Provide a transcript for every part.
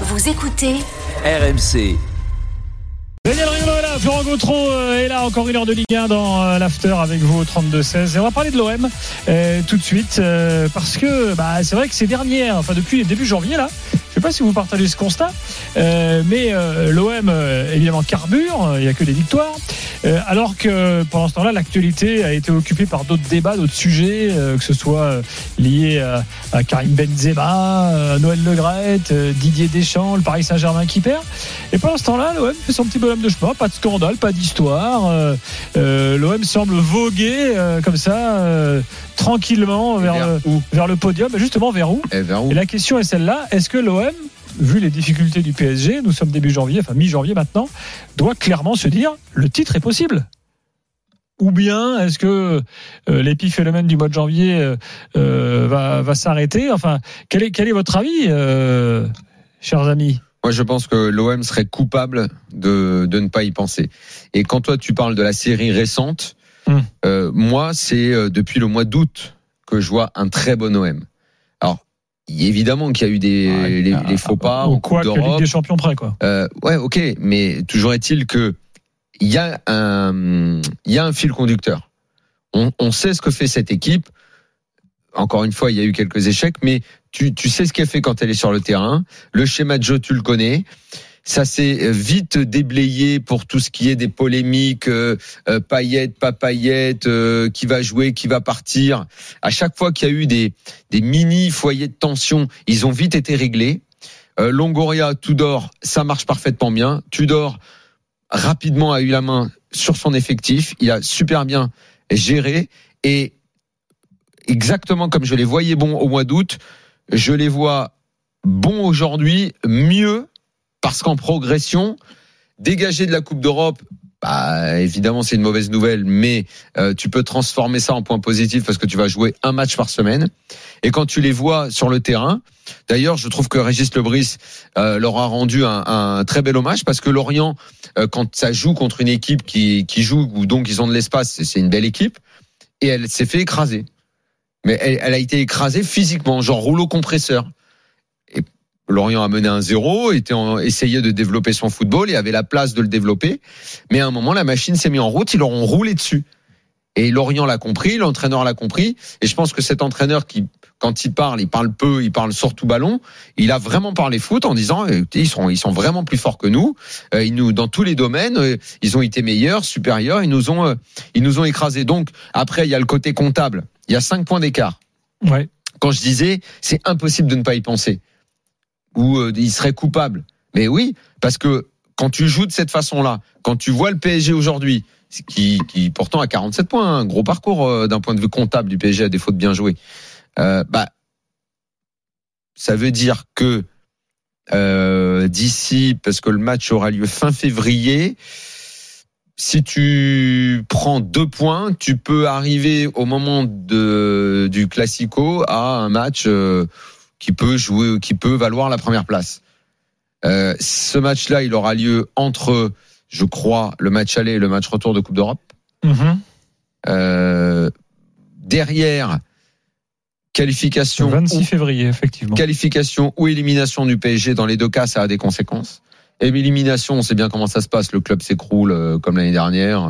Vous écoutez RMC. Daniel Riolo est là, Florent Gautreau euh, est là, encore une heure de Ligue 1 dans euh, l'after avec vous au 32-16. Et on va parler de l'OM euh, tout de suite, euh, parce que bah, c'est vrai que ces dernières, enfin depuis début janvier là, pas si vous partagez ce constat, euh, mais euh, l'OM euh, évidemment carbure, il n'y a que des victoires, alors que pendant ce temps-là, l'actualité a été occupée par d'autres débats, d'autres sujets, que ce soit lié à, à Karim Benzema, euh, Noël Legrette, euh, Didier Deschamps, le Paris Saint-Germain qui perd. Et pendant ce temps-là, l'OM fait son petit bonhomme de chemin, pas de scandale, pas d'histoire. L'OM semble voguer comme ça, tranquillement vers, vers le, où? vers le podium. Justement, vers où? Vers où? Et la question est celle-là est-ce que l'OM, vu les difficultés du PSG, nous sommes début janvier, enfin mi-janvier maintenant, doit clairement se dire le titre est possible ou bien est-ce que euh, l'épiphénomène du mois de janvier euh, euh, va, va s'arrêter? Enfin, quel est, quel est votre avis, euh, chers amis? Moi, je pense que l'OM serait coupable de, de ne pas y penser. Et quand toi, tu parles de la série récente, Hum. euh, moi, c'est depuis le mois d'août que je vois un très bon OM. Évidemment qu'il y a eu des Ah, les, les faux pas Ou en quoi que Ligue des Champions près, quoi. Euh, ouais, ok, mais toujours est-il que il y a un il y a un fil conducteur. On, on sait ce que fait cette équipe. Encore une fois, il y a eu quelques échecs, mais tu, tu sais ce qu'elle fait quand elle est sur le terrain. Le schéma de jeu, tu le connais. Ça s'est vite déblayé pour tout ce qui est des polémiques, euh, euh, paillettes, pas paillettes, euh, qui va jouer, qui va partir. À chaque fois qu'il y a eu des, des mini foyers de tension, ils ont vite été réglés. Euh, Longoria, Tudor, ça marche parfaitement bien. Tudor, rapidement, a eu la main sur son effectif. Il a super bien géré. Et exactement comme je les voyais bons au mois d'août, je les vois bons aujourd'hui, mieux, parce qu'en progression, dégager de la Coupe d'Europe, bah, évidemment, c'est une mauvaise nouvelle, mais euh, tu peux transformer ça en point positif parce que tu vas jouer un match par semaine. Et quand tu les vois sur le terrain, d'ailleurs, je trouve que Régis Lebris euh, leur a rendu un, très bel hommage parce que Lorient, euh, quand ça joue contre une équipe qui, joue ou donc ils ont de l'espace, c'est- c'est une belle équipe, et elle s'est fait écraser. Mais elle, elle a été écrasée physiquement, genre rouleau compresseur. Lorient a mené un zéro, était en, essayait de développer son football et avait la place de le développer. Mais à un moment, la machine s'est mise en route, ils leur ont roulé dessus. Et Lorient l'a compris, l'entraîneur l'a compris. Et je pense que cet entraîneur qui, quand il parle, il parle peu, il parle surtout ballon. Il a vraiment parlé foot en disant, écoutez, ils sont, ils sont vraiment plus forts que nous. Euh, ils nous, dans tous les domaines, euh, ils ont été meilleurs, supérieurs. Ils nous ont, euh, ils nous ont écrasés. Donc après, il y a le côté comptable. Il y a cinq points d'écart. Ouais. Quand je disais, c'est impossible de ne pas y penser. Ou euh, il serait coupable. Mais oui, parce que quand tu joues de cette façon-là, quand tu vois le PSG aujourd'hui, qui, pourtant a 47 points, un gros parcours euh, d'un point de vue comptable du PSG à défaut de bien jouer, euh, bah, ça veut dire que d'ici, parce que le match aura lieu fin février, si tu prends deux points, tu peux arriver au moment de, du classico à un match qui peut jouer, qui peut valoir la première place. Euh, ce match-là, il aura lieu entre, je crois, le match aller et le match retour de Coupe d'Europe. Mhm. Euh, derrière, qualification, 26 ou, février, effectivement. qualification ou élimination du PSG. Dans les deux cas, ça a des conséquences. Élimination, on sait bien comment ça se passe. Le club s'écroule euh, comme l'année dernière.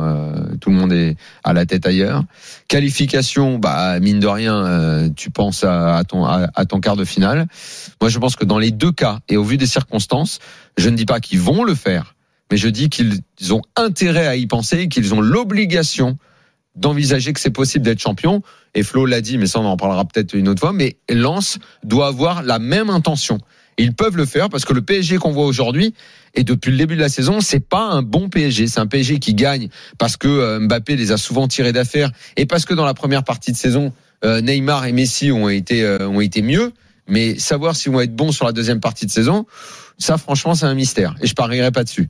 Tout le monde est à la tête ailleurs. Qualification, bah mine de rien, euh, tu penses à, à ton à, à ton quart de finale. Moi, je pense que dans les deux cas et au vu des circonstances, je ne dis pas qu'ils vont le faire, mais je dis qu'ils ont intérêt à y penser et qu'ils ont l'obligation d'envisager que c'est possible d'être champion. Et Flo l'a dit, mais ça on en parlera peut-être une autre fois. Mais Lens doit avoir la même intention. Ils peuvent le faire parce que le PSG qu'on voit aujourd'hui et depuis le début de la saison, c'est pas un bon PSG. C'est un PSG qui gagne parce que euh, Mbappé les a souvent tirés d'affaire et parce que dans la première partie de saison, euh, Neymar et Messi ont été euh, ont été mieux. Mais savoir s'ils vont être bons sur la deuxième partie de saison, ça franchement c'est un mystère et je parierai pas dessus.